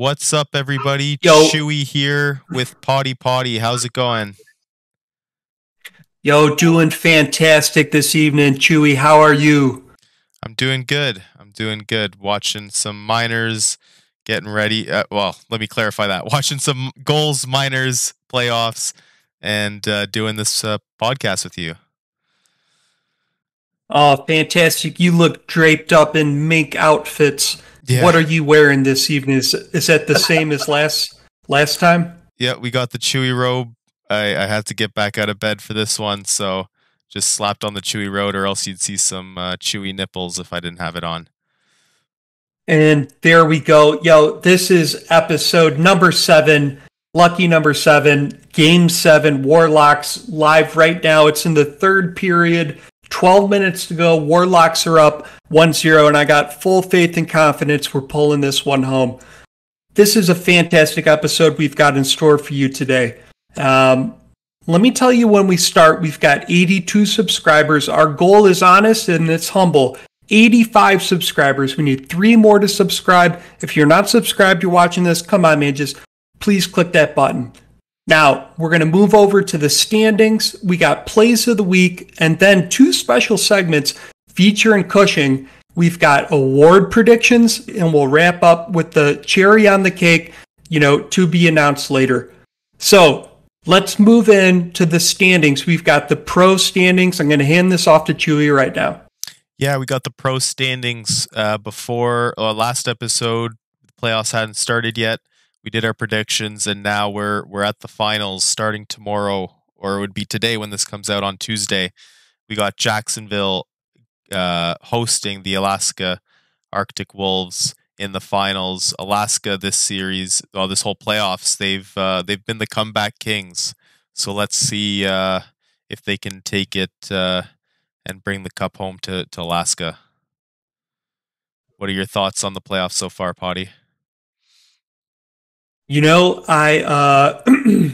What's up, everybody? Yo. Chewie here with Potty Potty. How's it going? Yo, doing fantastic this evening. Chewie, how are you? I'm doing good. I'm doing good. Watching some minors, getting ready. Uh, well, let me clarify that. Watching some GOHLS, minors, playoffs, and uh, doing this uh, podcast with you. Oh, fantastic. You look draped up in mink outfits. Yeah. What are you wearing this evening? Is, is that the same as last last time? Yeah, we got the Chewie robe. I, I had to get back out of bed for this one, so just slapped on the Chewie robe, or else you'd see some uh, Chewie nipples if I didn't have it on. And there we go. Yo, this is episode number seven, lucky number seven, game seven, Warlocks live right now. It's in the third period. 12 minutes to go. Warlocks are up 1 0, and I got full faith and confidence we're pulling this one home. This is a fantastic episode we've got in store for you today. Um, let me tell you when we start, we've got 82 subscribers. Our goal is honest and it's humble. 85 subscribers. We need three more to subscribe. If you're not subscribed, you're watching this, come on, man, just please click that button. Now, we're going to move over to the standings. We got plays of the week and then two special segments, feature and Cushing. We've got award predictions and we'll wrap up with the cherry on the cake, you know, to be announced later. So let's move in to the standings. We've got the pro standings. I'm going to hand this off to Chewie right now. Yeah, we got the pro standings uh, before uh, last episode. The playoffs hadn't started yet. We did our predictions, and now we're we're at the finals starting tomorrow, or it would be today when this comes out on Tuesday. We got Jacksonville uh, hosting the Alaska Arctic Wolves in the finals. Alaska this series, well, this whole playoffs, they've uh, they've been the comeback kings. So let's see uh, if they can take it uh, and bring the cup home to, to Alaska. What are your thoughts on the playoffs so far, Potty? You know, I uh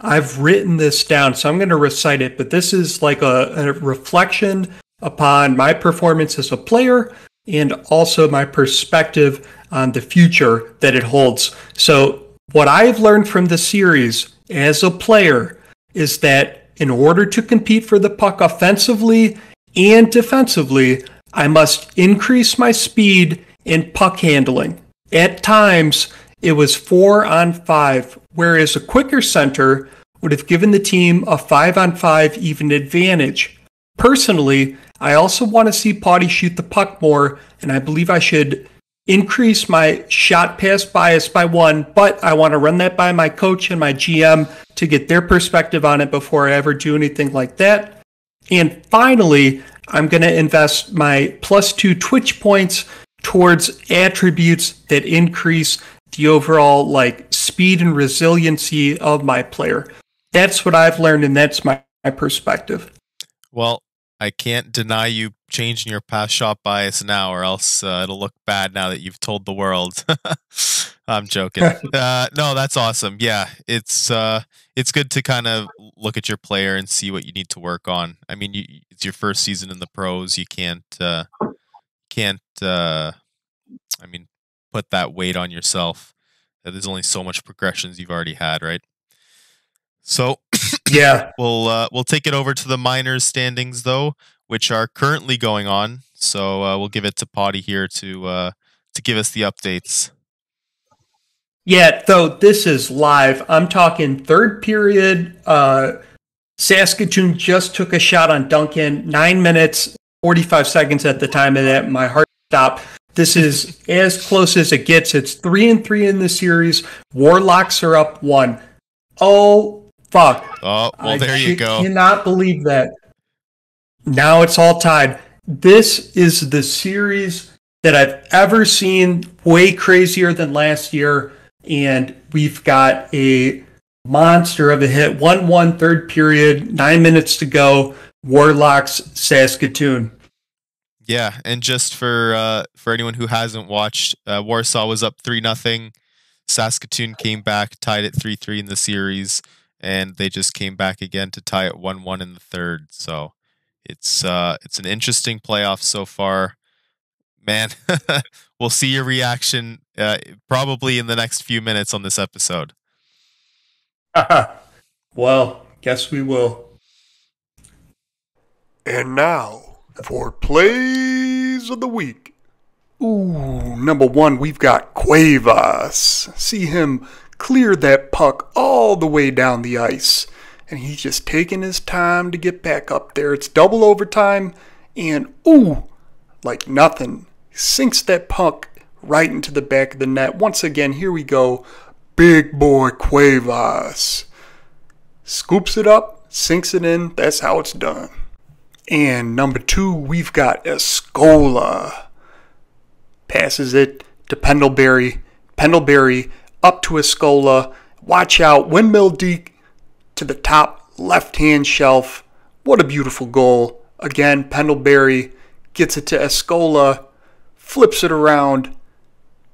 I've written this down, so I'm going to recite it, but this is like a, a reflection upon my performance as a player and also my perspective on the future that it holds. So, what I've learned from the series as a player is that in order to compete for the puck offensively and defensively, I must increase my speed and puck handling. At times, it was four on five, whereas a quicker center would have given the team a five on five even advantage. Personally, I also want to see Potty shoot the puck more, and I believe I should increase my shot pass bias by one, but I want to run that by my coach and my GM to get their perspective on it before I ever do anything like that. And finally, I'm going to invest my plus two Twitch points towards attributes that increase the overall like speed and resiliency of my player. That's what I've learned, and that's my, my perspective. Well, I can't deny you changing your pass shot bias now, or else uh, it'll look bad now that you've told the world. I'm joking. uh, no, that's awesome. Yeah, it's uh, it's good to kind of look at your player and see what you need to work on. I mean, you, it's your first season in the pros. You can't uh, can't. Uh, I mean, put that weight on yourself. that There's only so much progressions you've already had, right? So yeah, we'll uh, we'll take it over to the minors standings though, which are currently going on. So uh, we'll give it to Potty here to uh, to give us the updates. Yeah, though this is live. I'm talking third period. Uh, Saskatoon just took a shot on Duncan. Nine minutes, 45 seconds at the time of that. My heart stopped. This is as close as it gets. It's three and three in the series. Warlocks are up one. Oh fuck! Oh well, there you go. I cannot believe that. Now it's all tied. This is the series that I've ever seen. Way crazier than last year, and we've got a monster of a hit. One one third period. Nine minutes to go. Warlocks Saskatoon. Yeah, and just for uh, for anyone who hasn't watched, uh, Warsaw was up three nothing. Saskatoon came back, tied it three three in the series, and they just came back again to tie it 1-1 in the third. So it's uh, it's an interesting playoff so far. Man, we'll see your reaction uh, probably in the next few minutes on this episode. well, guess we will. And now for plays of the week. Ooh, number one, we've got Cuevas. See him clear that puck all the way down the ice. And he's just taking his time to get back up there. It's double overtime, and ooh, like nothing. Sinks that puck right into the back of the net. Once again, here we go. Big boy Cuevas. Scoops it up, sinks it in. That's how it's done. And number two, we've got Escola. Passes it to Pendlebury. Pendlebury up to Escola. Watch out, windmill deep to the top left hand shelf. What a beautiful goal. Again, Pendlebury gets it to Escola, flips it around,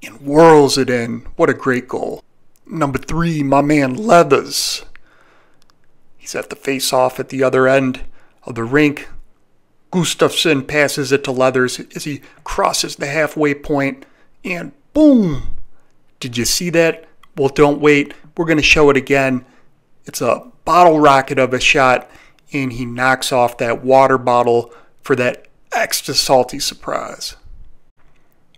and whirls it in. What a great goal. Number three, my man Leathers. He's at the face off at the other end of the rink. Gustafsson passes it to Leathers as he crosses the halfway point, and boom! Did you see that? Well, don't wait. We're going to show it again. It's a bottle rocket of a shot, and he knocks off that water bottle for that extra salty surprise.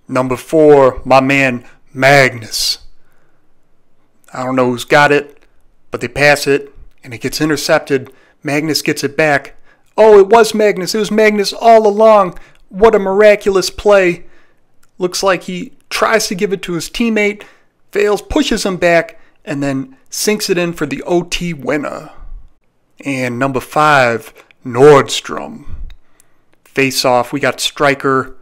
Number four, my man Magnus. I don't know who's got it, but they pass it, and it gets intercepted. Magnus gets it back. Oh, it was Magnus. It was Magnus all along. What a miraculous play. Looks like he tries to give it to his teammate, fails, pushes him back, and then sinks it in for the OT winner. And number five, Nordstrom. Face off. We got Striker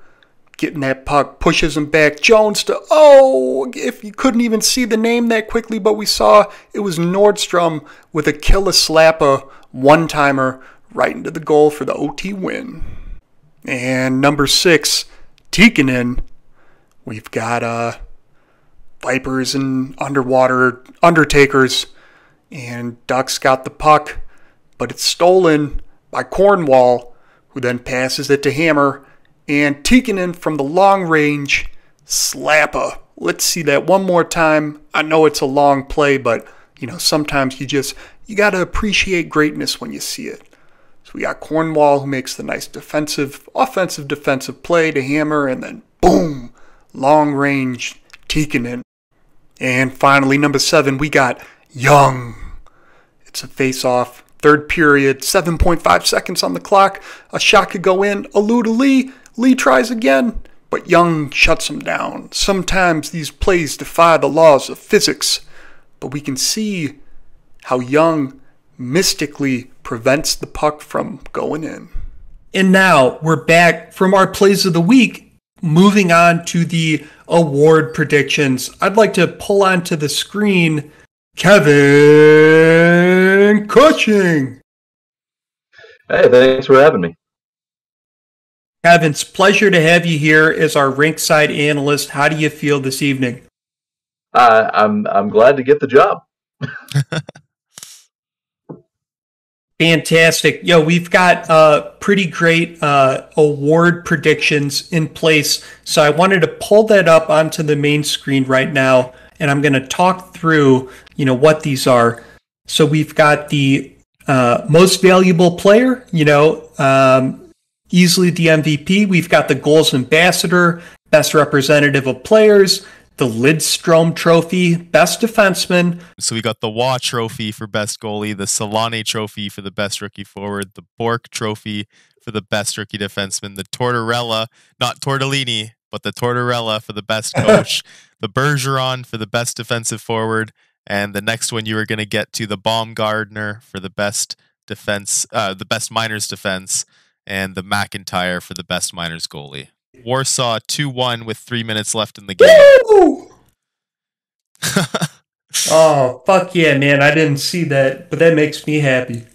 getting that puck, pushes him back. Jones to, oh, if you couldn't even see the name that quickly, but we saw it was Nordstrom with a killer slapper, one timer, right into the goal for the OT win. And number six, Tikkanen. We've got uh, Vipers and underwater Undertakers, and Ducks got the puck, but it's stolen by Cornwall, who then passes it to Hammer, and Tikkanen from the long range, slapper. Let's see that one more time. I know it's a long play, but you know sometimes you just you got to appreciate greatness when you see it. We got Cornwall who makes the nice defensive, offensive, defensive play to Hammer, and then boom, long range Tikkanen. And finally, number seven, we got Young. It's a face off. Third period, 7.5 seconds on the clock. A shot could go in. To Lee. Lee tries again, but Young shuts him down. Sometimes these plays defy the laws of physics, but we can see how Young mystically prevents the puck from going in. And now we're back from our plays of the week, moving on to the award predictions. I'd like to pull onto the screen Kevin Cushing. Hey, thanks for having me. Kevin, it's pleasure to have you here as our rinkside analyst. How do you feel this evening? Uh, I'm I'm glad to get the job. Fantastic. Yo, we've got uh, pretty great uh, award predictions in place. So I wanted to pull that up onto the main screen right now, and I'm going to talk through, you know, what these are. So we've got the uh, most valuable player, you know, um, easily the MVP. We've got the goals ambassador, best representative of players, the Lidstrom Trophy, Best Defenseman. So we got the Waugh Trophy for Best Goalie, the Solane Trophy for the Best Rookie Forward, the Bourque Trophy for the Best Rookie Defenseman, the Tortorella, not Tortellini, but the Tortorella for the Best Coach, the Bergeron for the Best Defensive Forward, and the next one you were going to get to the Baumgartner for the Best Defense, uh, the Best Miners Defense, and the McIntyre for the Best Miners Goalie. Warsaw 2 1 with three minutes left in the game. oh, fuck yeah, man. I didn't see that, but that makes me happy.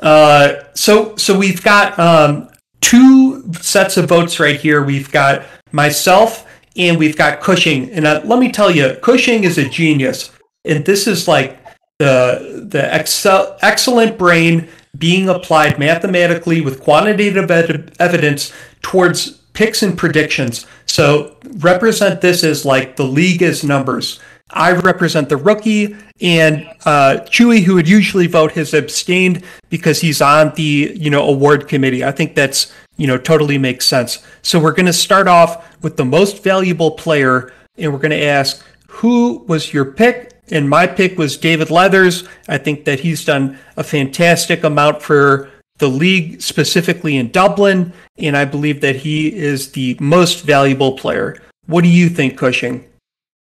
Uh, so, so we've got um, two sets of votes right here. We've got myself and we've got Cushing. And uh, let me tell you, Cushing is a genius. And this is like the the excel, excellent brain being applied mathematically with quantitative ed- evidence towards picks and predictions. So represent this as like the league is numbers. I represent the rookie, and uh, Chewie, who would usually vote, has abstained because he's on the you know award committee. I think that's you know totally makes sense. So we're going to start off with the most valuable player, and we're going to ask who was your pick. And my pick was David Leathers. I think that he's done a fantastic amount for the league, specifically in Dublin, and I believe that he is the most valuable player. What do you think, Cushing?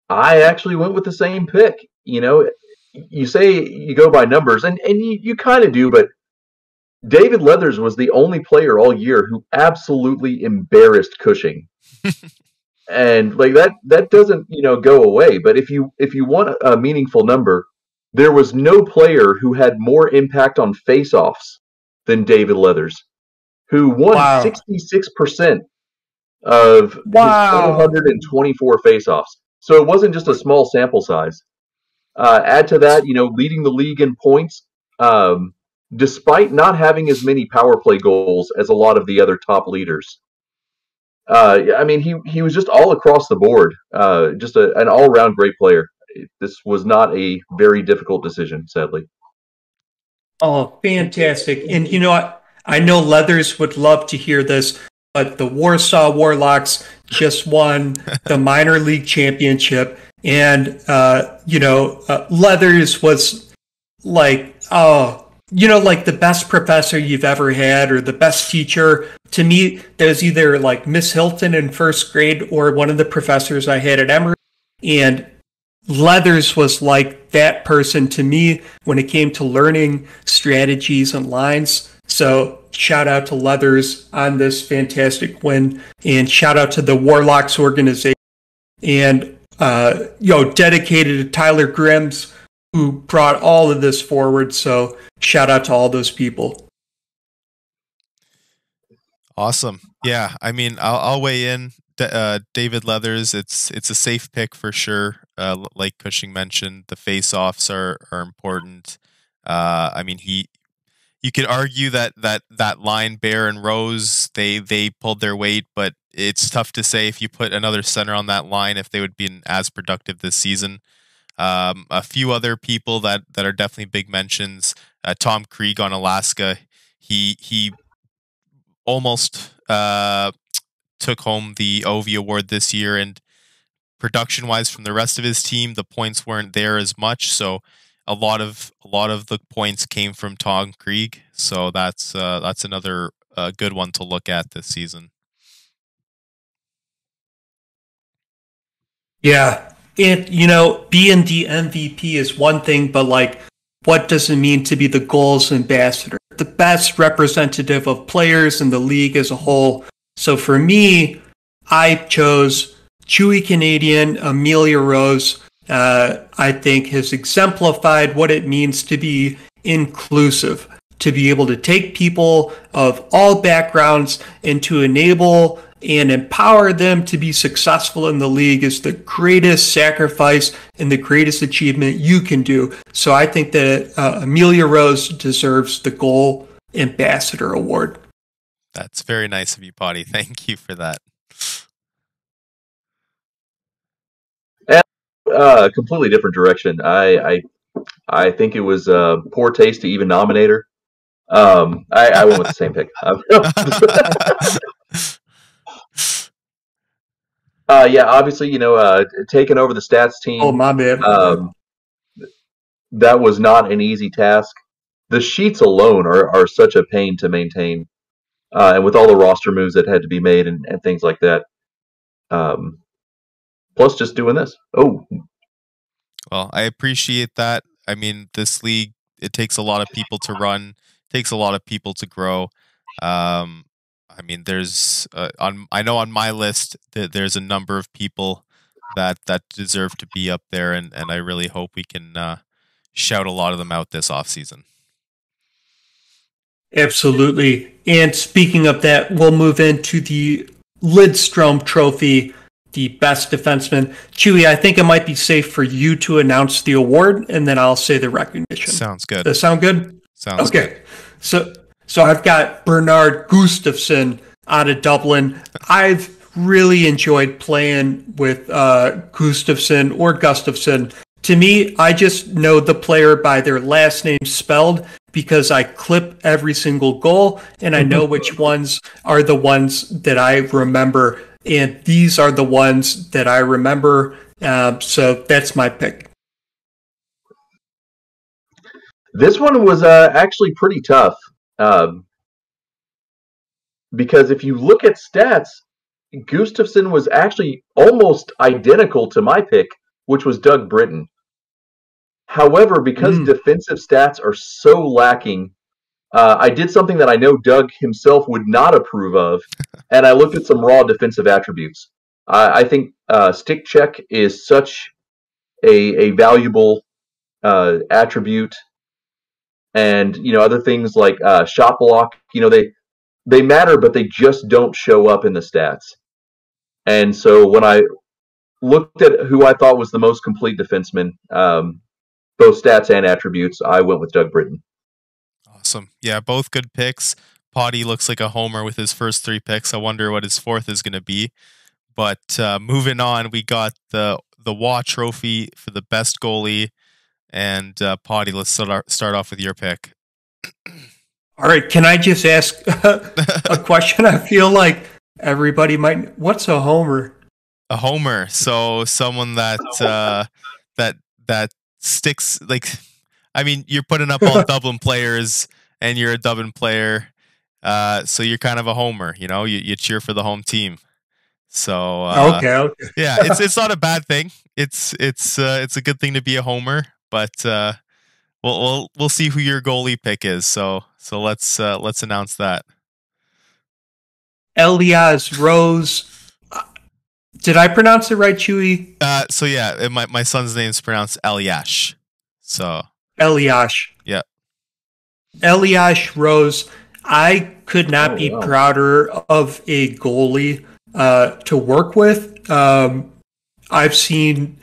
I actually went with the same pick. You know, you say you go by numbers, and, and you, you kind of do, but David Leathers was the only player all year who absolutely embarrassed Cushing. and like that that doesn't, you know, go away. But if you if you want a meaningful number, there was no player who had more impact on face-offs than David Leathers, who won Wow. 66% of Wow. his 124 face-offs. So it wasn't just a small sample size. Uh, add to that, you know, leading the league in points, um, despite not having as many power play goals as a lot of the other top leaders. Uh, I mean, he he was just all across the board, uh, just a, an all-round great player. This was not a very difficult decision, sadly. Oh, fantastic. And you know what? I know Leathers would love to hear this, but the Warsaw Warlocks just won the minor league championship. And, uh, you know, uh, Leathers was like, oh, you know, like the best professor you've ever had or the best teacher. To me, that was either like Miss Hilton in first grade or one of the professors I had at Emory. And Leathers was like that person to me when it came to learning strategies and lines. So shout out to Leathers on this fantastic win, and shout out to the Warlocks organization, and uh, you know dedicated to Tyler Grims who brought all of this forward. So shout out to all those people. Awesome. Yeah, I mean, I'll, I'll weigh in. Uh, David Leathers, it's it's a safe pick for sure. Uh, like Cushing mentioned, the face-offs are are important. Uh, I mean, he. You could argue that that that line Bear and Rose they they pulled their weight, but it's tough to say if you put another center on that line if they would be as productive this season. Um, a few other people that that are definitely big mentions. Uh, Tom Krieg on Alaska. He he almost uh, took home the Ovi award this year, and production wise from the rest of his team, the points weren't there as much. So a lot of a lot of the points came from Tom Krieg. So that's uh, that's another uh, good one to look at this season. Yeah. And, you know, being the MVP is one thing, but like, what does it mean to be the goals ambassador? The best representative of players in the league as a whole. So for me, I chose Chewie Canadian, Amelia Rose. Uh, I think has exemplified what it means to be inclusive, to be able to take people of all backgrounds and to enable and empower them to be successful in the league is the greatest sacrifice and the greatest achievement you can do. So I think that uh, Amelia Rose deserves the Goal Ambassador Award. That's very nice of you, Potty. Thank you for that. Uh, completely different direction. I I, I think it was uh, poor taste to even nominate her. Um, I, I went with the same pick. uh, yeah, obviously, you know, uh, taking over the stats team. Oh my man! um, that was not an easy task. The sheets alone are, are such a pain to maintain, uh, and with all the roster moves that had to be made and, and things like that. Um, plus, just doing this. Oh, Well, I appreciate that. I mean, this league it takes a lot of people to run, takes a lot of people to grow. Um, I mean, there's uh, on I know on my list that there's a number of people that that deserve to be up there, and and I really hope we can uh, shout a lot of them out this off season. Absolutely. And speaking of that, we'll move into the Lidstrom Trophy. The best defenseman. Chewie, I think it might be safe for you to announce the award, and then I'll say the recognition. Sounds good. Does that sound good? Sounds good. okay. good. So, so I've got Bernard Gustafson out of Dublin. I've really enjoyed playing with uh, Gustafsson or Gustafson. To me, I just know the player by their last name spelled because I clip every single goal and I know which ones are the ones that I remember. And these are the ones that I remember. Uh, so that's my pick. This one was uh, actually pretty tough. Um, because if you look at stats, Gustafson was actually almost identical to my pick, which was Doug Britton. However, because mm. defensive stats are so lacking, uh, I did something that I know Doug himself would not approve of, and I looked at some raw defensive attributes. I, I think uh, stick check is such a, a valuable uh, attribute, and you know other things like uh, shot block. You know they they matter, but they just don't show up in the stats. And so when I looked at who I thought was the most complete defenseman, um, both stats and attributes, I went with Doug Britton. Awesome. Yeah, both good picks. Potty looks like a homer with his first three picks. I wonder what his fourth is going to be. But uh, moving on, we got the the Waugh Trophy for the best goalie. And uh, Potty, let's start, start off with your pick. All right. Can I just ask a question? I feel like everybody might. What's a homer? A homer. So someone that uh, that that sticks like. I mean, you're putting up all Dublin players, and you're a Dublin player, uh, so you're kind of a homer. You know, you, you cheer for the home team. So uh, okay, okay. yeah, it's it's not a bad thing. It's it's uh, it's a good thing to be a homer, but uh, we'll we'll we'll see who your goalie pick is. So so let's uh, let's announce that. Elias Rose. Did I pronounce it right, Chewie? Uh, so yeah, my my son's name is pronounced Eliash. So Eliash. Yeah. Eliash Rose. I could not oh, be wow. prouder of a goalie uh, to work with. Um, I've seen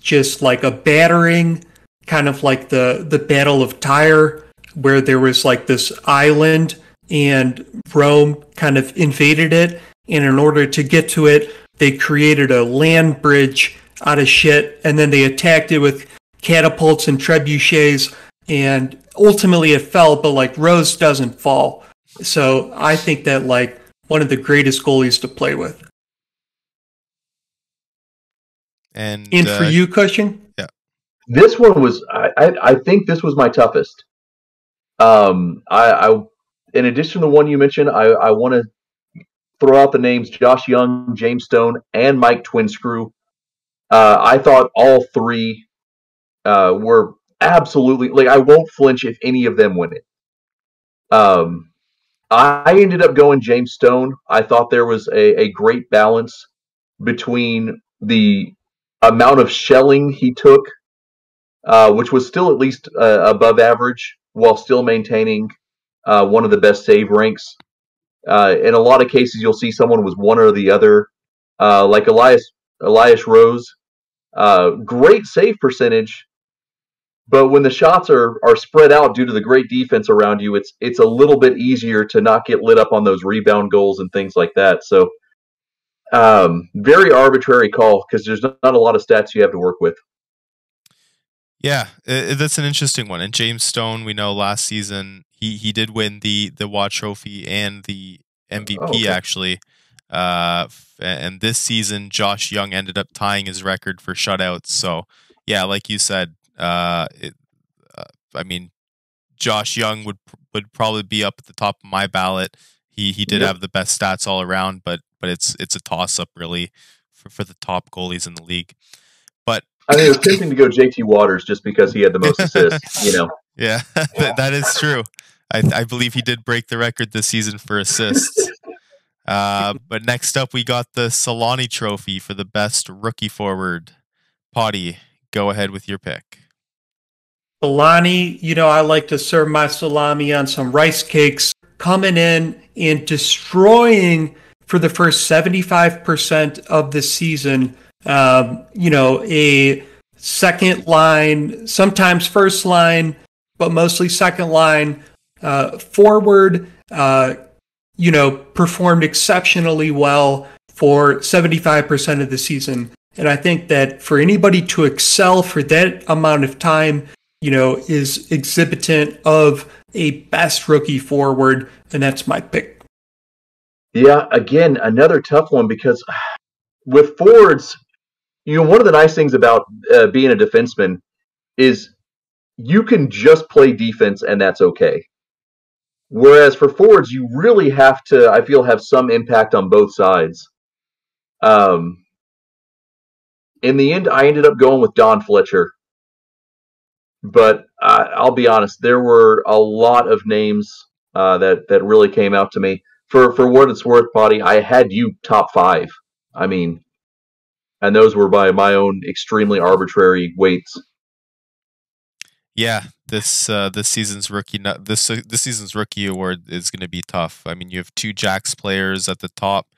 just like a battering, kind of like the the Battle of Tyre, where there was like this island and Rome kind of invaded it. And in order to get to it, they created a land bridge out of shit, and then they attacked it with catapults and trebuchets, and ultimately it fell. But like Rose doesn't fall, so I think that like one of the greatest goalies to play with. And and uh, for you, Cushing, yeah, this one was I, I, I think this was my toughest. Um, I, I in addition to the one you mentioned, I, I want to throw out the names Josh Young, James Stone, and Mike Twinscrew. Uh, I thought all three uh, were absolutely like I won't flinch if any of them win it. Um, I ended up going James Stone. I thought there was a, a great balance between the amount of shelling he took, uh, which was still at least uh, above average, while still maintaining uh, one of the best save ranks. Uh, in a lot of cases, you'll see someone was one or the other, uh, like Elias Elias Rose. Uh, great save percentage, but when the shots are are spread out due to the great defense around you, it's it's a little bit easier to not get lit up on those rebound goals and things like that. So, um, very arbitrary call because there's not a lot of stats you have to work with. Yeah, it, that's an interesting one. And James Stone, we know last season he he did win the the Waugh Trophy and the MVP oh, okay. actually. Uh, and this season, Josh Young ended up tying his record for shutouts. So, yeah, like you said, uh, it, uh, I mean, Josh Young would would probably be up at the top of my ballot. He he did yep. have the best stats all around, but but it's it's a toss up really for, for the top goalies in the league. But I mean, it was tempting to go JT Waters just because he had the most assists. You know. Yeah, that is true. I, I believe he did break the record this season for assists. Uh, but next up, we got the Solani Trophy for the best rookie forward. Potty, go ahead with your pick. Solani, you know, I like to serve my salami on some rice cakes, coming in and destroying for the first 75% of the season, um, you know, a second line, sometimes first line, but mostly second line, uh, forward, uh, you know, performed exceptionally well for 75% of the season. And I think that for anybody to excel for that amount of time, you know, is exhibitant of a best rookie forward, and that's my pick. Yeah, again, another tough one because with forwards, you know, one of the nice things about uh, being a defenseman is you can just play defense and that's okay. Whereas for forwards, you really have to, I feel, have some impact on both sides. Um, in the end, I ended up going with Don Fletcher. But I'll be honest, there were a lot of names uh, that that really came out to me. For for what it's worth, Potty, I had you top five. I mean, and those were by my own extremely arbitrary weights. Yeah, this uh, this season's rookie this uh, this season's rookie award is going to be tough. I mean, you have two Jacks players at the top.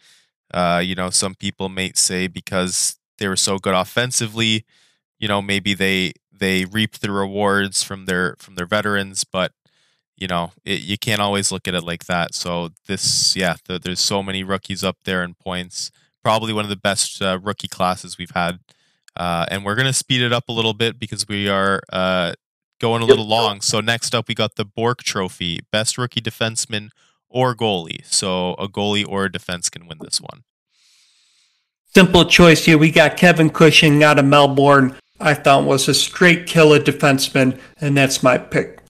Uh, you know, some people may say because they were so good offensively, you know, maybe they they reap the rewards from their from their veterans, but you know, it, you can't always look at it like that. So this, yeah, the, there's so many rookies up there in points. Probably one of the best uh, rookie classes we've had, uh, and we're gonna speed it up a little bit because we are uh, going a little long. So next up, we got the Bourque Trophy, best rookie defenseman or goalie. So a goalie or a defense can win this one. Simple choice here. We got Kevin Cushing out of Melbourne. I thought was a straight killer defenseman, and that's my pick.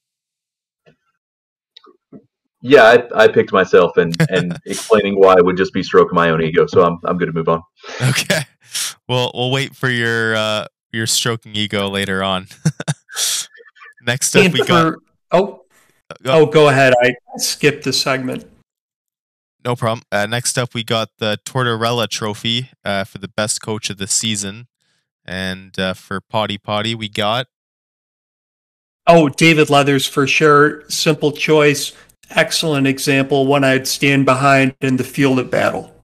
Yeah, I, I picked myself, and and explaining why would just be stroking my own ego. So I'm I'm going to move on. Okay, well we'll wait for your uh, your stroking ego later on. Next up, and we for, got. Oh, oh, go ahead. I skipped the segment. No problem. Uh, next up, we got the Tortorella Trophy uh, for the best coach of the season, and uh, for Potty Potty, we got. Oh, David Leathers for sure. Simple choice. Excellent example. One I'd stand behind in the field of battle.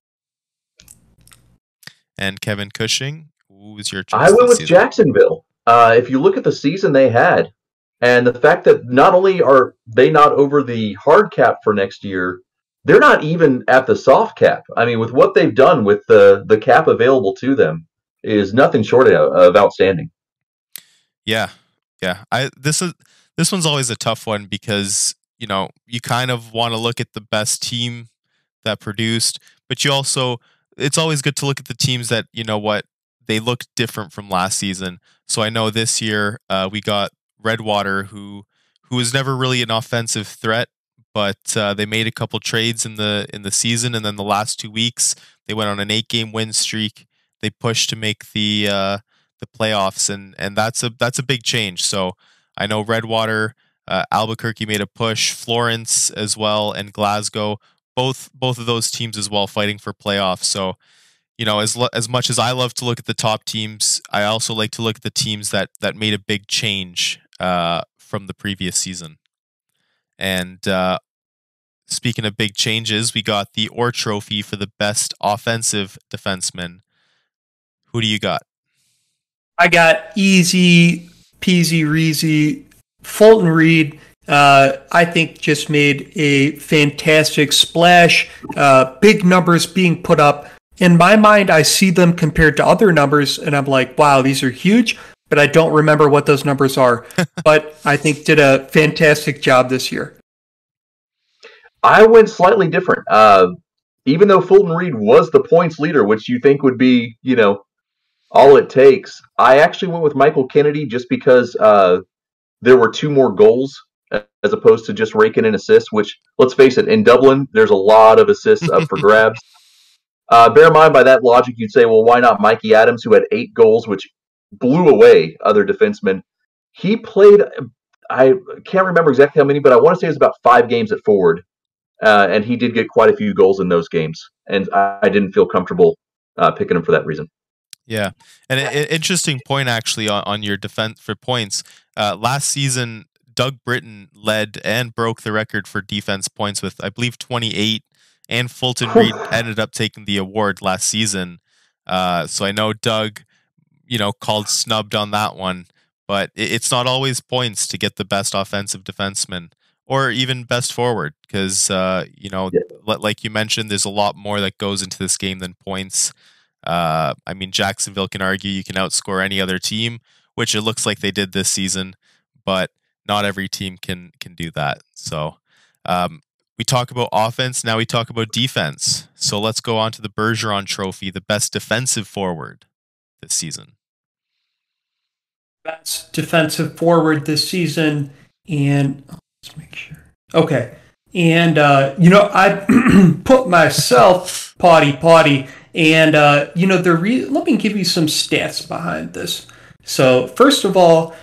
And Kevin Cushing, who was your choice? I went with season? Jacksonville. Uh, if you look at the season they had, and the fact that not only are they not over the hard cap for next year, they're not even at the soft cap. I mean, with what they've done with the the cap available to them, is nothing short of, of outstanding. Yeah, yeah. I this is this one's always a tough one because you know you kind of want to look at the best team that produced, but you also it's always good to look at the teams that you know what they look different from last season. So I know this year uh, we got Redwater who who was never really an offensive threat but uh, they made a couple trades in the in the season, and then the last two weeks they went on an eight game win streak. They push to make the uh, the playoffs, and and that's a that's a big change. So I know Redwater, uh, Albuquerque made a push, Florence as well, and Glasgow both both of those teams as well fighting for playoffs. So you know as as much as I love to look at the top teams, I also like to look at the teams that that made a big change uh, from the previous season. And uh, speaking of big changes, we got the Orr Trophy for the best offensive defenseman. Who do you got? I got easy peasy reasy Fulton Reed. Uh, I think just made a fantastic splash. Uh, big numbers being put up. In my mind, I see them compared to other numbers, and I'm like, wow, these are huge but I don't remember what those numbers are. but I think did a fantastic job this year. I went slightly different. Uh, even though Fulton Reed was the points leader, which you think would be, you know, all it takes, I actually went with Michael Kennedy just because uh, there were two more goals as opposed to just raking in assists. Which, let's face it, in Dublin, there's a lot of assists up for grabs. Uh, bear in mind, by that logic, you'd say, well, why not Mikey Adams, who had eight goals, which blew away other defensemen. He played, I can't remember exactly how many, but I want to say it was about five games at forward. Uh, and he did get quite a few goals in those games. And I, I didn't feel comfortable uh, picking him for that reason. Yeah. And an interesting point, actually, on, on your defense for points. Uh, last season, Doug Britton led and broke the record for defense points with, I believe, 28. and Fulton Reed ended up taking the award last season. Uh, so I know Doug, you know, called snubbed on that one, but it, it's not always points to get the best offensive defenseman or even best forward because uh, you know, Yeah. like you mentioned, there's a lot more that goes into this game than points. Uh, I mean, Jacksonville can argue you can outscore any other team, which it looks like they did this season, but not every team can can do that. So um, we talk about offense, now we talk about defense. So let's go on to the Bergeron Trophy, the best defensive forward this season. best defensive forward this season. And oh, let's make sure. Okay. And, uh, you know, I put myself potty potty. And, uh, you know, the re- let me give you some stats behind this. So, first of all,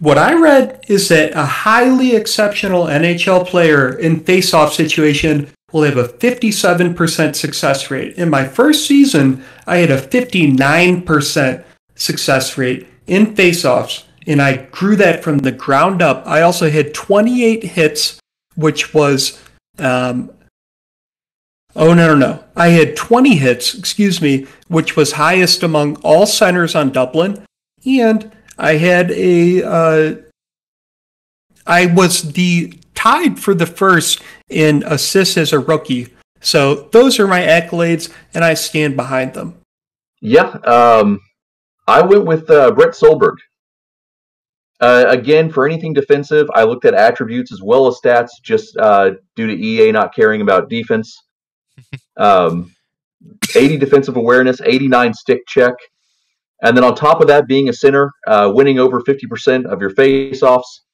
what I read is that a highly exceptional NHL player in face-off situation will have a 57% success rate. In my first season, I had a 59% success rate in face-offs, and I grew that from the ground up. I also had 28 hits, which was um, Oh no no no! I had 20 hits, excuse me, which was highest among all centers on Dublin, and I had a. Uh, I was the tied for the first in assists as a rookie. So those are my accolades, and I stand behind them. Yeah, um, I went with uh, Brett Solberg. Uh, again, for anything defensive, I looked at attributes as well as stats, just uh, due to EA not caring about defense. Um, 80 defensive awareness, 89 stick check, and then on top of that, being a center, uh, winning over 50% of your face-offs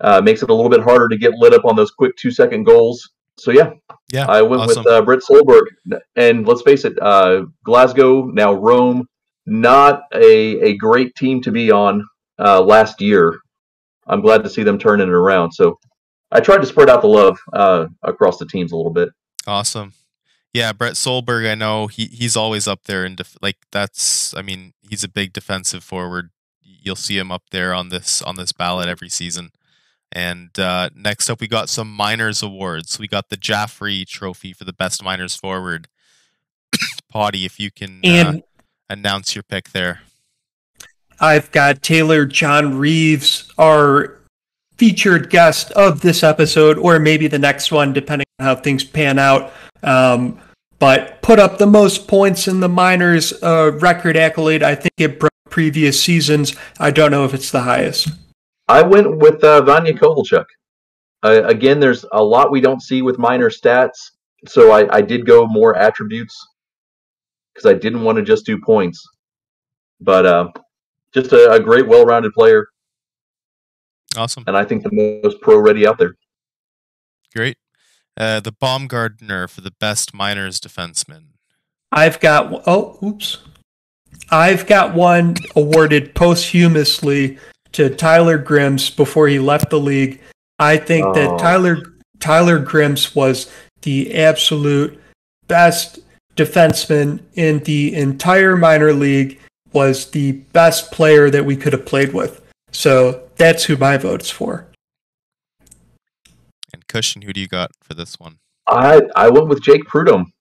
uh, makes it a little bit harder to get lit up on those quick two-second goals. So yeah, Yeah, I went awesome. with uh, Brett Solberg, and let's face it, uh, Glasgow now Rome, not a a great team to be on uh, last year. I'm glad to see them turning it around. So I tried to spread out the love uh, across the teams a little bit. Awesome. Yeah, Brett Solberg, I know he he's always up there and def- like that's I mean, he's a big defensive forward. You'll see him up there on this on this ballot every season. And uh, next up we got some minors awards. We got the Jaffrey trophy for the best minors forward. Potty, if you can uh, announce your pick there. I've got Taylor-Jean Reeves, our featured guest of this episode, or maybe the next one, depending on how things pan out. Um, but put up the most points in the minors uh, record accolade. I think it broke previous seasons. I don't know if it's the highest. I went with uh, Vanya Kovalchuk. Uh, again, there's a lot we don't see with minor stats, so I, I did go more attributes because I didn't want to just do points. But uh, just a, a great, well-rounded player, Awesome. and I think the most pro-ready out there. Great. Uh, the Baumgartner for the best minors defenseman. I've got oh oops. I've got one awarded posthumously to Tyler Grims before he left the league. I think Oh. that Tyler Tyler Grims was the absolute best defenseman in the entire minor league, was the best player that we could have played with. So that's who my vote's for. Cushing, who do you got for this one? I I went with Jake Prudhomme.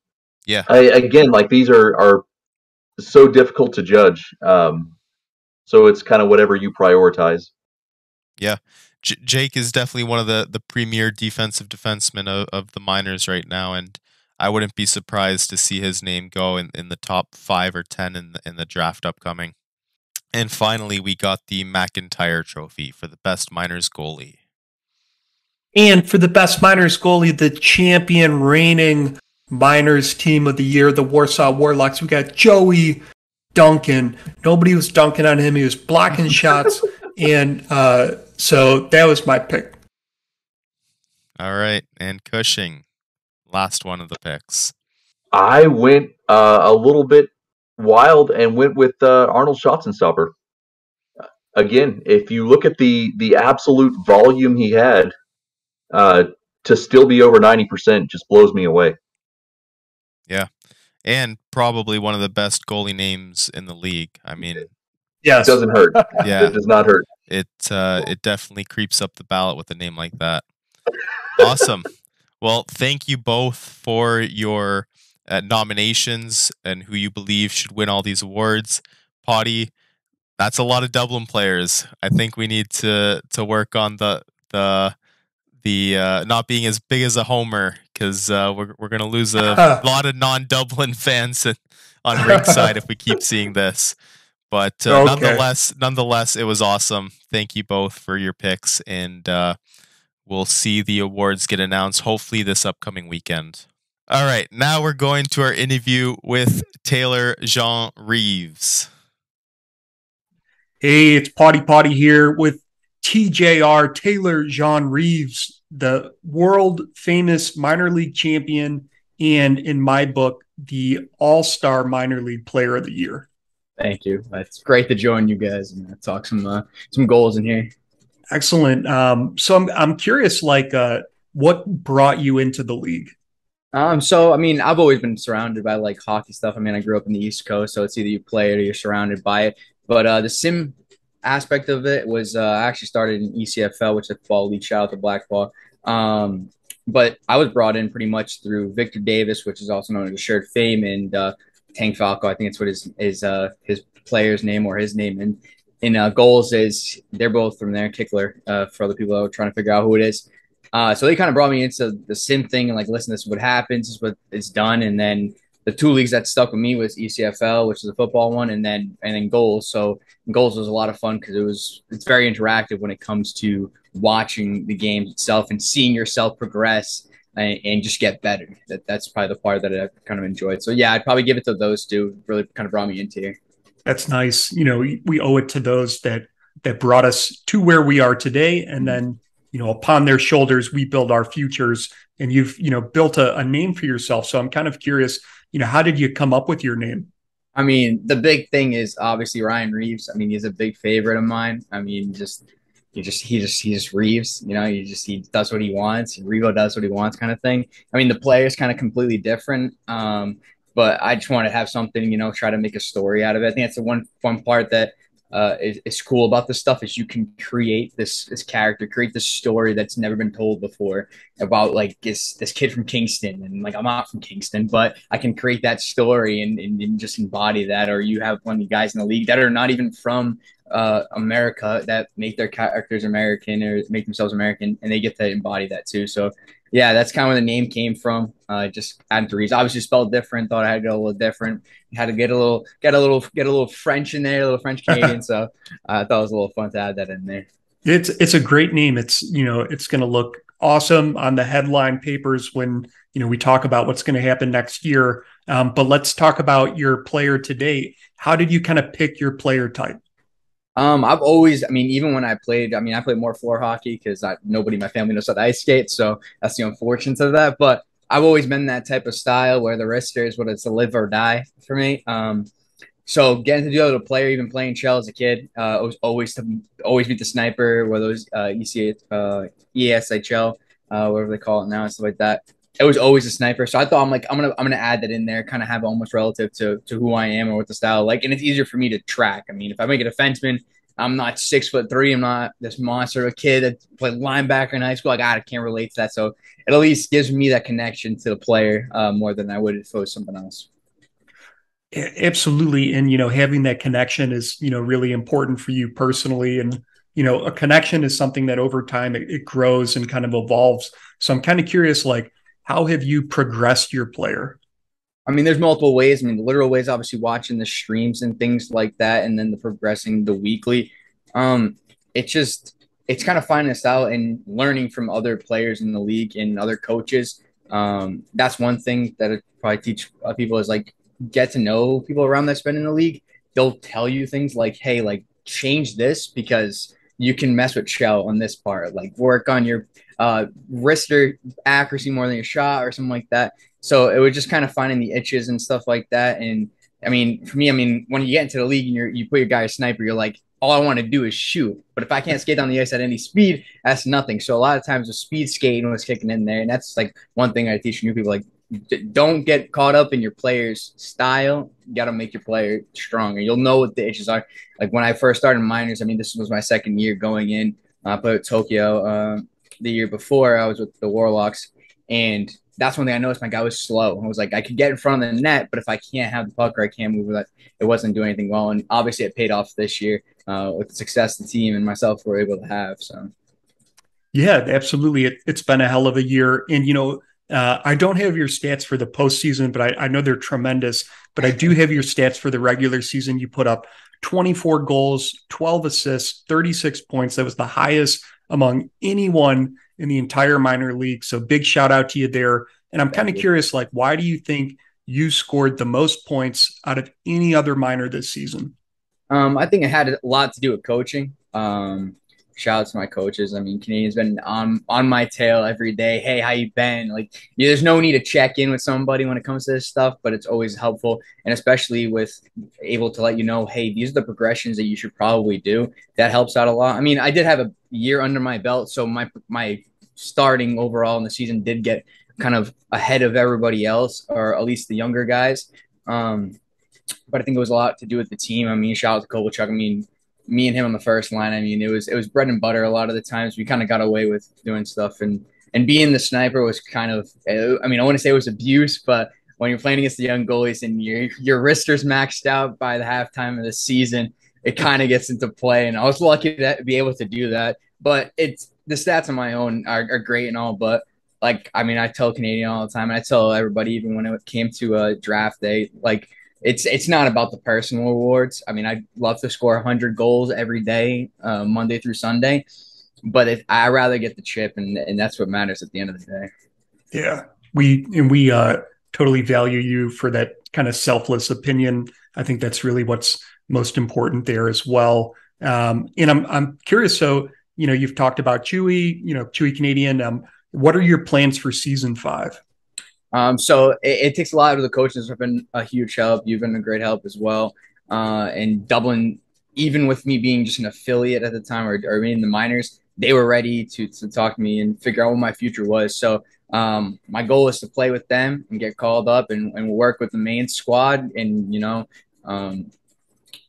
Yeah. I, again, like these are are so difficult to judge. Um, so it's kind of whatever you prioritize. J- Jake is definitely one of the, the premier defensive defensemen of, of the minors right now, and I wouldn't be surprised to see his name go in, in the top five or ten in the, in the draft upcoming. And finally, we got the McIntyre Trophy for the best minors goalie. And for the best minors goalie, the champion reigning minors team of the year, the Warsaw Warlocks, we got Joey Duncan. Nobody was dunking on him. He was blocking shots. And uh, so that was my pick. All right, and Cushing, last one of the picks. I went uh, a little bit wild and went with uh, Arnold Schotzenstopper. Again, if you look at the the absolute volume he had, uh, to still be over ninety percent just blows me away. Yeah. And probably one of the best goalie names in the league. I mean, yeah, It doesn't hurt. yeah, It does not hurt. it uh, it definitely creeps up the ballot with a name like that. Awesome. Well, thank you both for your uh, nominations and who you believe should win all these awards. Potty, that's a lot of Dublin players. I think we need to to work on the the the uh, not being as big as a homer because uh, we're we're gonna lose a lot of non-Dublin fans on Rinkside if we keep seeing this. But uh, okay. nonetheless, nonetheless, it was awesome. Thank you both for your picks, and uh, we'll see the awards get announced hopefully this upcoming weekend. All right, now we're going to our interview with Taylor Jean Reeves. Hey, it's Pawtai Pawtai here with TJR Taylor Jean Reeves, the world famous minor league champion, and in my book, the all star minor league player of the year. Thank you. It's great to join you guys and talk some uh, some goals in here. Excellent. Um, so I'm I'm curious, like, uh, what brought you into the league? Um, so I mean, I've always been surrounded by like hockey stuff. I mean, I grew up in the East Coast, so it's either you play it or you're surrounded by it. But uh, the sim aspect of it was uh, I actually started in ECFL, which is football league. Shout out to Blackball. Um, but I was brought in pretty much through Victor Davis, which is also known as Assured Fame, and uh, Tank Falco. I think it's what his his uh, his player's name or his name. And in uh, GOHLS is they're both from there. Kickler uh, for other people that are trying to figure out who it is. Uh, so they kind of brought me into the sim thing and like, listen, this is what happens, this is what is done, and then the two leagues that stuck with me was ECFL, which is a football one, and then and then GOHLS. So GOHLS was a lot of fun because it was it's very interactive when it comes to watching the game itself and seeing yourself progress and, and, just get better. That that's probably the part that I kind of enjoyed. So yeah, I'd probably give it to those two. Really kind of brought me into here. That's nice. You know, we, we owe it to those that that brought us to where we are today, and then you know upon their shoulders we build our futures. And you've you know built a, a name for yourself. So I'm kind of curious you know, how did you come up with your name? I mean, the big thing is obviously Ryan Reaves. I mean, he's a big favorite of mine. I mean, just he just he just he just Reeves, you know, he just he does what he wants. Reavo does what he wants, kind of thing. I mean, the player is kind of completely different. Um, but I just want to have something, you know, try to make a story out of it. I think that's the one fun part that uh, is, is cool about this stuff is you can create this this character, create this story that's never been told before about like this this kid from Kingston, and like I'm not from Kingston, but I can create that story and, and, and just embody that. Or you have one of guys in the league that are not even from uh, America that make their characters American or make themselves American, and they get to embody that too. So yeah, that's kind of where the name came from. Uh, just adding threes, obviously spelled different. Thought I had to go a little different. Had to get a little, get a little, get a little French in there, a little French Canadian. so uh, I thought it was a little fun to add that in there. It's it's a great name. It's you know it's going to look awesome on the headline papers when you know we talk about what's going to happen next year. Um, but let's talk about your player to date. How did you kind of pick your player type? Um, I've always, I mean, even when I played, I mean, I played more floor hockey because nobody in my family knows how to ice skate, so that's the unfortunate of that. But I've always been that type of style where the wrister is what it's a live or die for me. Um, so getting to do it with a player, even playing Chel as a kid, uh, was always to always beat the sniper, whether it was uh, ECA, uh, ESHL, uh, whatever they call it now, and stuff like that it was always a sniper. So I thought I'm like I'm gonna I'm gonna add that in there, kind of have almost relative to to who I am or what the style like, and it's easier for me to track. I mean, if I make a defenseman, I'm not six foot three. I'm not this monster of a kid that played linebacker in high school. Like I can't relate to that. So it at least gives me that connection to the player uh, more than I would if it was something else. Absolutely, and you know, having that connection is you know really important for you personally, and you know, a connection is something that over time it, it grows and kind of evolves. So I'm kind of curious, like how have you progressed your player? I mean, there's multiple ways. I mean, the literal ways, obviously, watching the streams and things like that, and then the progressing the weekly. Um, it's just it's kind of finding us out and learning from other players in the league and other coaches. Um, that's one thing that I probably teach people is like get to know people around that's been in the league. They'll tell you things like, "Hey, like change this because you can mess with shell on this part. Like work on your uh, wrister accuracy more than your shot or something like that. So it was just kind of finding the itches and stuff like that. And I mean, for me, I mean, when you get into the league and you're, you put your guy a sniper, you're like, all I want to do is shoot. But if I can't skate down the ice at any speed, that's nothing. So a lot of times the speed skating was kicking in there. And that's like one thing I teach new people, like don't get caught up in your player's style. You got to make your player stronger. You'll know what the issues are. Like when I first started minors, I mean, this was my second year going in. I played Tokyo. Uh, the year before I was with the Warlocks, And that's one thing I noticed. My guy was slow. I was like, I could get in front of the net, but if I can't have the puck or I can't move it, it wasn't doing anything well. And obviously, it paid off this year uh, with the success the team and myself were able to have. So, yeah, absolutely. It, has been a hell of a year. And, you know, uh, I don't have your stats for the postseason, but I, I know they're tremendous. But I do have your stats for the regular season. You put up 24 goals, 12 assists, 36 points. That was the highest among anyone in the entire minor league. So big shout out to you there. And I'm kind of curious, like, why do you think you scored the most points out of any other minor this season? Um, I think it had a lot to do with coaching. Um, shout out to my coaches. I mean, Canadian's been on on my tail every day. Hey, how you been? Like, yeah, there's no need to check in with somebody when it comes to this stuff, but it's always helpful, and especially with able to let you know, hey, these are the progressions that you should probably do. That helps out a lot. I mean, I did have a year under my belt, so my my starting overall in the season did get kind of ahead of everybody else, or at least the younger guys. Um, but I think it was a lot to do with the team. I mean, shout out to Kovalchuk. I mean, me and him on the first line. I mean, it was it was bread and butter a lot of the times. We kind of got away with doing stuff, and and being the sniper was kind of. I mean, I want to say it was abuse, but when you're playing against the young goalies and your your wristers maxed out by the halftime of the season, it kind of gets into play. And I was lucky to be able to do that. But it's the stats on my own are, are great and all, but like I mean, I tell Canadian all the time, and I tell everybody even when it came to a draft day, like it's it's not about the personal awards. I mean, I love to score 100 goals every day, uh, Monday through Sunday, but if I rather get the chip, and and that's what matters at the end of the day. Yeah, we and we uh, totally value you for that kind of selfless opinion. I think that's really what's most important there as well. Um, and I'm I'm curious. So you know, you've talked about Chewie, you know, Chewie Canadian. Um, what are your plans for season five? Um, so it, it, takes a lot of the coaches have been a huge help. You've been a great help as well. Uh, and Dublin, even with me being just an affiliate at the time or, or in the minors, they were ready to, to talk to me and figure out what my future was. So um, my goal is to play with them and get called up and, and work with the main squad. And, you know, um,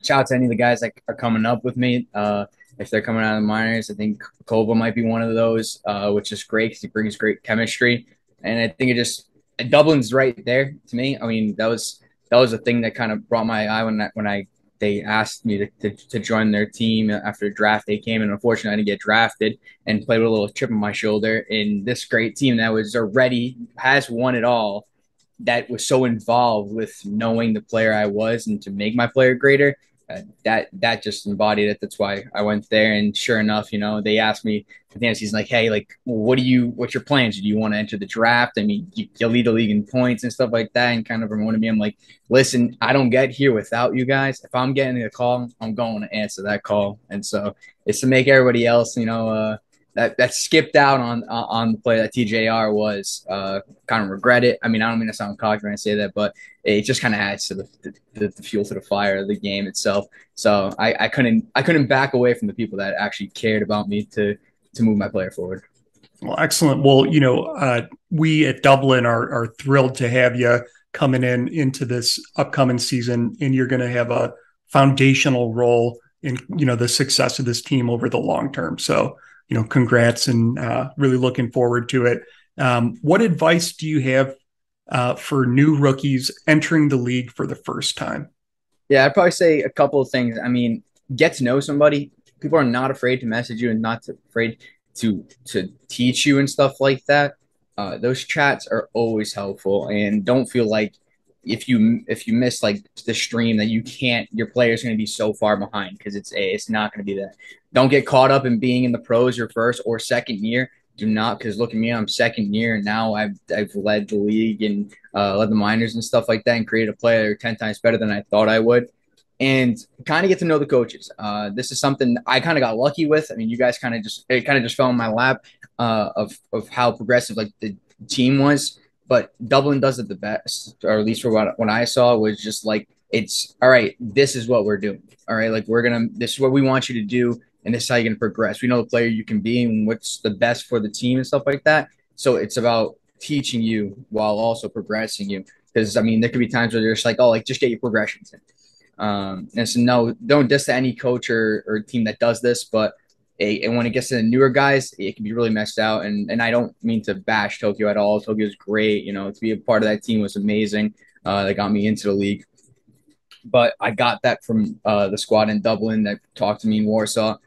shout out to any of the guys that are coming up with me. Uh, if they're coming out of the minors, I think Kova might be one of those, uh, which is great because he brings great chemistry. And I think it just Dublin's right there to me. I mean, that was that was a thing that kind of brought my eye when I, when I they asked me to, to, to join their team after draft day came, and unfortunately, I didn't get drafted and played with a little chip on my shoulder. In this great team that was already has won it all, that was so involved with knowing the player I was and to make my player greater that that just embodied it. That's why I went there. And sure enough, you know, they asked me at the end of the season, like, hey, like, what do you, what's your plans? Do you want to enter the draft? I mean, you, will lead the league in points and stuff like that. And kind of reminded me. I'm like, listen, I don't get here without you guys. If I'm getting a call, I'm going to answer that call. And so it's to make everybody else, you know, uh, that that skipped out on on the play that TJR was uh, kind of regret it. I mean, I don't mean to sound cocky when I say that, but it just kind of adds to the, the, the, fuel to the fire of the game itself. So I, I couldn't I couldn't back away from the people that actually cared about me to to move my player forward. Well, excellent. Well, you know, uh, we at Dublin are are thrilled to have you coming in into this upcoming season, and you're going to have a foundational role in you know the success of this team over the long term. So you know, congrats and uh, really looking forward to it. Um, what advice do you have uh, for new rookies entering the league for the first time? Yeah, I'd probably say a couple of things. I mean, get to know somebody. People are not afraid to message you and not afraid to to teach you and stuff like that. Uh, those chats are always helpful, and don't feel like if you if you miss like the stream that you can't your player is going to be so far behind because it's a it's not going to be that. Don't get caught up in being in the pros your first or second year. Do not because look at me i'm second year and now i've i've led the league and uh, led the minors and stuff like that and created a player 10 times better than i thought i would. And kind of get to know the coaches. Uh, this is something i kind of got lucky with. I mean you guys kind of just it kind of just fell in my lap uh, of of how progressive like the team was but Dublin does it the best, or at least for what, what I saw was just like it's all right. This is what we're doing. All right, like we're gonna. This is what we want you to do, and this is how you're gonna progress. We know the player you can be and what's the best for the team and stuff like that. So it's about teaching you while also progressing you. Because I mean, there could be times where you're just like, oh, like just get your progressions in. Um, and so no, don't diss to any coach or, or team that does this, but and when it gets to the newer guys, it can be really messed out. And and I don't mean to bash Tokyo at all. Tokyo's great. You know, to be a part of that team was amazing. Uh, that got me into the league. But I got that from uh, the squad in Dublin that talked to me in Warsaw,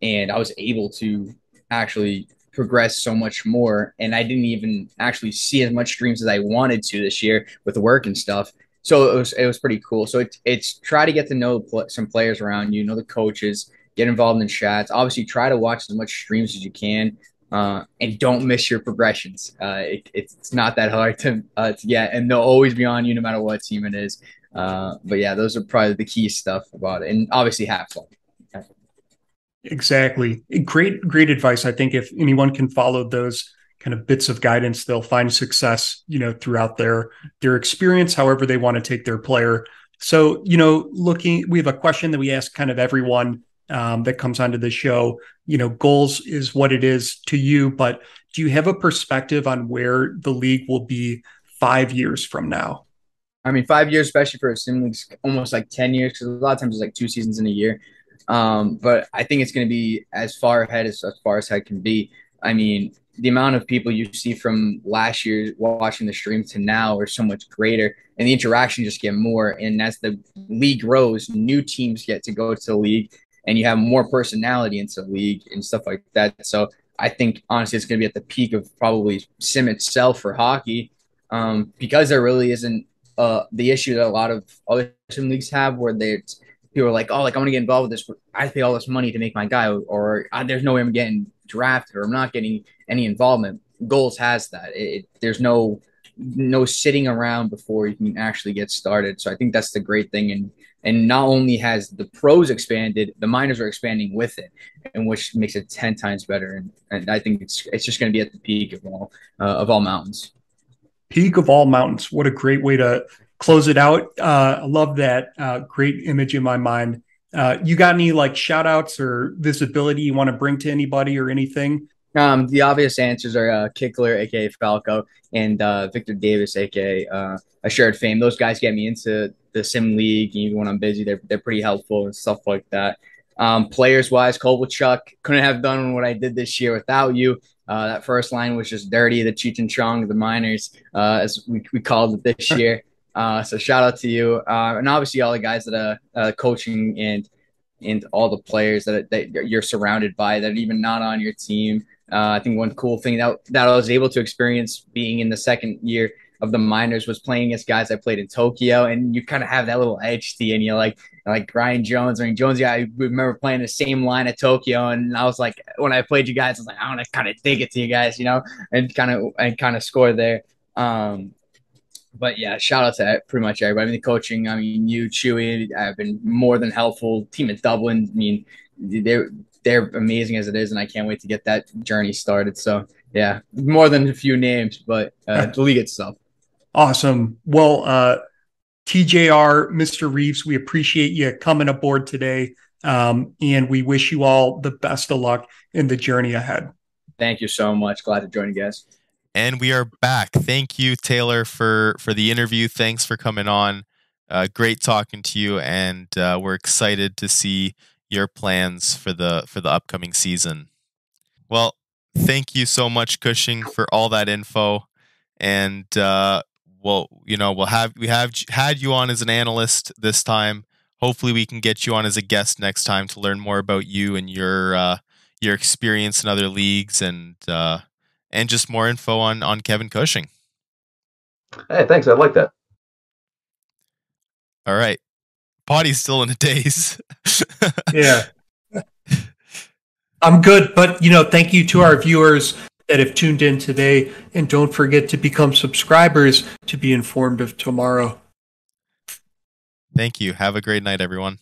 and I was able to actually progress so much more. And I didn't even actually see as much streams as I wanted to this year with work and stuff. So it was it was pretty cool. So it, it's try to get to know some players around you, know the coaches, get involved in chats. Obviously, try to watch as much streams as you can, uh, and don't miss your progressions. Uh, it, it's not that hard to uh, to and they'll always be on you no matter what team it is. Uh, but yeah, those are probably the key stuff about it, and obviously have fun. Exactly. Great, great advice. I think if anyone can follow those kind of bits of guidance, they'll find success, you know, throughout their their experience, however they want to take their player. So, you know, looking, we have a question that we ask kind of everyone um, that comes onto the show. You know, GOHLS is what it is to you, but do you have a perspective on where the league will be five years from now? I mean, five years, especially for a sim league, almost like ten years, because a lot of times it's like two seasons in a year. Um, but I think it's going to be as far ahead as, as far as I can be. I mean, the amount of people you see from last year watching the stream to now are so much greater, and the interaction just get more. And as the league grows, new teams get to go to the league, and you have more personality into the league and stuff like that. So I think honestly, it's going to be at the peak of probably sim itself for hockey, um, because there really isn't uh, the issue that a lot of other sim leagues have, where they people are like, oh, like I'm gonna get involved with this. I pay all this money to make my guy, or, or there's no way I'm getting drafted, or I'm not getting any involvement. GOHLS has that. It, it, there's no no sitting around before you can actually get started. So I think that's the great thing. And and not only has the pros expanded, the minors are expanding with it, and which makes it ten times better. And, and I think it's it's just going to be at the peak of all uh, of all mountains. Peak of all mountains. What a great way to close it out. Uh, I love that. Uh, great image in my mind. Uh, you got any like shout outs or visibility you want to bring to anybody or anything? Um, the obvious answers are uh, Kickler, aka Falco, and uh, Victor Davis, aka uh, Assured Fame. Those guys get me into the sim league. Even when I'm busy, they're they're pretty helpful and stuff like that. Um, players wise, Kovalchuk couldn't have done what I did this year without you. Uh, that first line was just dirty. The Cheech and Chong, the miners, uh, as we, we called it this year. Uh, so shout out to you, uh, and obviously all the guys that are uh, coaching and and all the players that, that you're surrounded by that are even not on your team. Uh, I think one cool thing that that I was able to experience being in the second year of the minors was playing against guys I played in Tokyo, and you kind of have that little edge to you, and you like like Ryan Jones. I Jones, yeah, I remember playing the same line at Tokyo, and I was like, when I played you guys, I was like, I want to kind of dig it to you guys, you know, and kind of and kind of score there. Um, but yeah, shout out to pretty much everybody. I mean, the coaching, I mean, you, Chewie, have been more than helpful. Team in Dublin, I mean, they're they're amazing as it is, and I can't wait to get that journey started. So yeah, more than a few names, but uh, the league itself. Awesome. Well, uh, TJR, Mr. Reeves, we appreciate you coming aboard today, um, and we wish you all the best of luck in the journey ahead. Thank you so much. Glad to join you guys and we are back. Thank you, Taylor, for for the interview. Thanks for coming on. Uh, great talking to you, and uh, we're excited to see your plans for the for the upcoming season. Well, thank you so much, Cushing, for all that info, and uh, well, you know, we'll have we have had you on as an analyst this time. Hopefully, we can get you on as a guest next time to learn more about you and your uh, your experience in other leagues and uh, and just more info on on Kevin Cushing. Hey, thanks. I like that. All right. Pawtai's still in a daze. yeah. I'm good, but you know, thank you to our viewers that have tuned in today and don't forget to become subscribers to be informed of tomorrow. Thank you. Have a great night everyone.